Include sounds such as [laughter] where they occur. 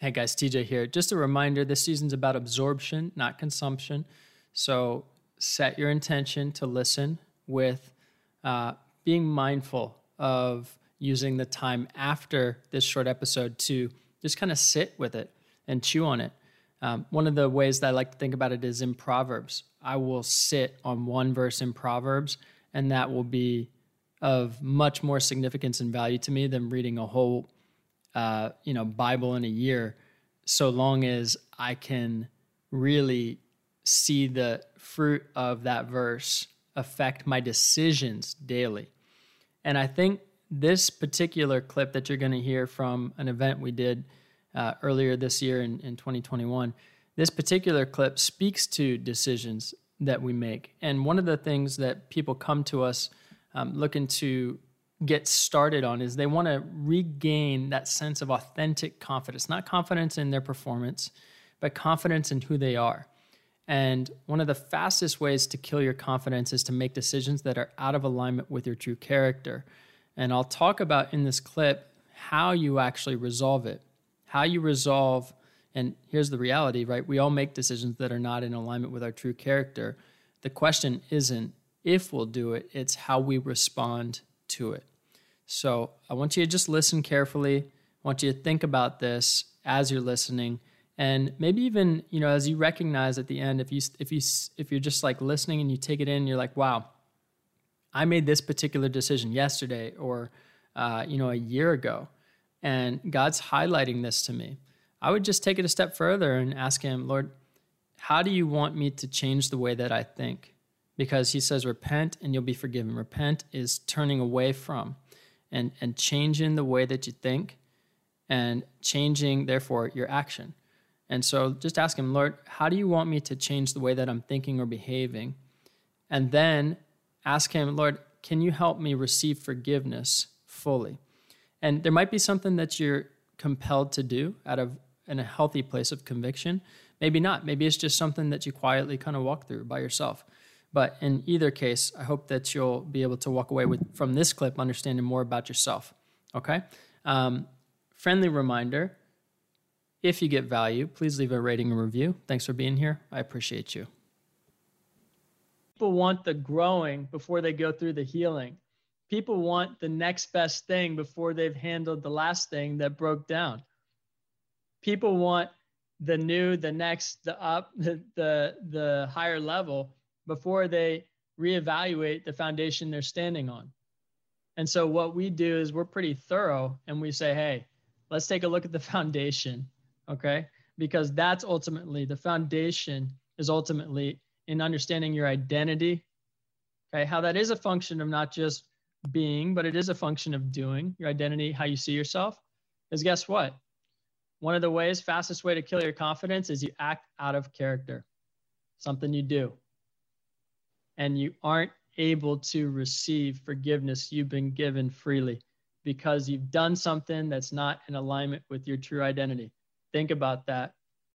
Hey guys, TJ here. Just a reminder this season's about absorption, not consumption. So set your intention to listen with uh, being mindful of using the time after this short episode to just kind of sit with it and chew on it. Um, one of the ways that I like to think about it is in Proverbs. I will sit on one verse in Proverbs, and that will be of much more significance and value to me than reading a whole uh, you know Bible in a year, so long as I can really see the fruit of that verse affect my decisions daily. And I think this particular clip that you're going to hear from an event we did uh, earlier this year in, in 2021, this particular clip speaks to decisions that we make. And one of the things that people come to us um, looking to get started on is they want to regain that sense of authentic confidence, not confidence in their performance, but confidence in who they are. And one of the fastest ways to kill your confidence is to make decisions that are out of alignment with your true character. And I'll talk about in this clip how you actually resolve it, how you resolve. And here's the reality, right? We all make decisions that are not in alignment with our true character. The question isn't if we'll do it, it's how we respond to it. So I want you to just listen carefully. I want you to think about this as you're listening, and maybe even you know as you recognize at the end, if you if you if you're just like listening and you take it in, you're like, wow, I made this particular decision yesterday or uh, you know a year ago, and God's highlighting this to me. I would just take it a step further and ask Him, Lord, how do you want me to change the way that I think? Because he says, Repent and you'll be forgiven. Repent is turning away from and, and changing the way that you think and changing, therefore, your action. And so just ask him, Lord, how do you want me to change the way that I'm thinking or behaving? And then ask him, Lord, can you help me receive forgiveness fully? And there might be something that you're compelled to do out of in a healthy place of conviction. Maybe not. Maybe it's just something that you quietly kind of walk through by yourself. But in either case, I hope that you'll be able to walk away with from this clip understanding more about yourself. Okay. Um, friendly reminder: if you get value, please leave a rating and review. Thanks for being here. I appreciate you. People want the growing before they go through the healing. People want the next best thing before they've handled the last thing that broke down. People want the new, the next, the up, the [laughs] the, the higher level before they reevaluate the foundation they're standing on. And so what we do is we're pretty thorough and we say, hey, let's take a look at the [laughs] foundation, okay? Because that's ultimately the foundation is ultimately in understanding your identity, okay? How that is a function of not just being, but it is a function of doing your identity, how you see yourself. Is guess what? One of the ways, fastest way to kill your confidence is you act out of character, something you do and you aren't able to receive forgiveness you've been given freely because you've done something that's not in alignment with your true identity. Think about that.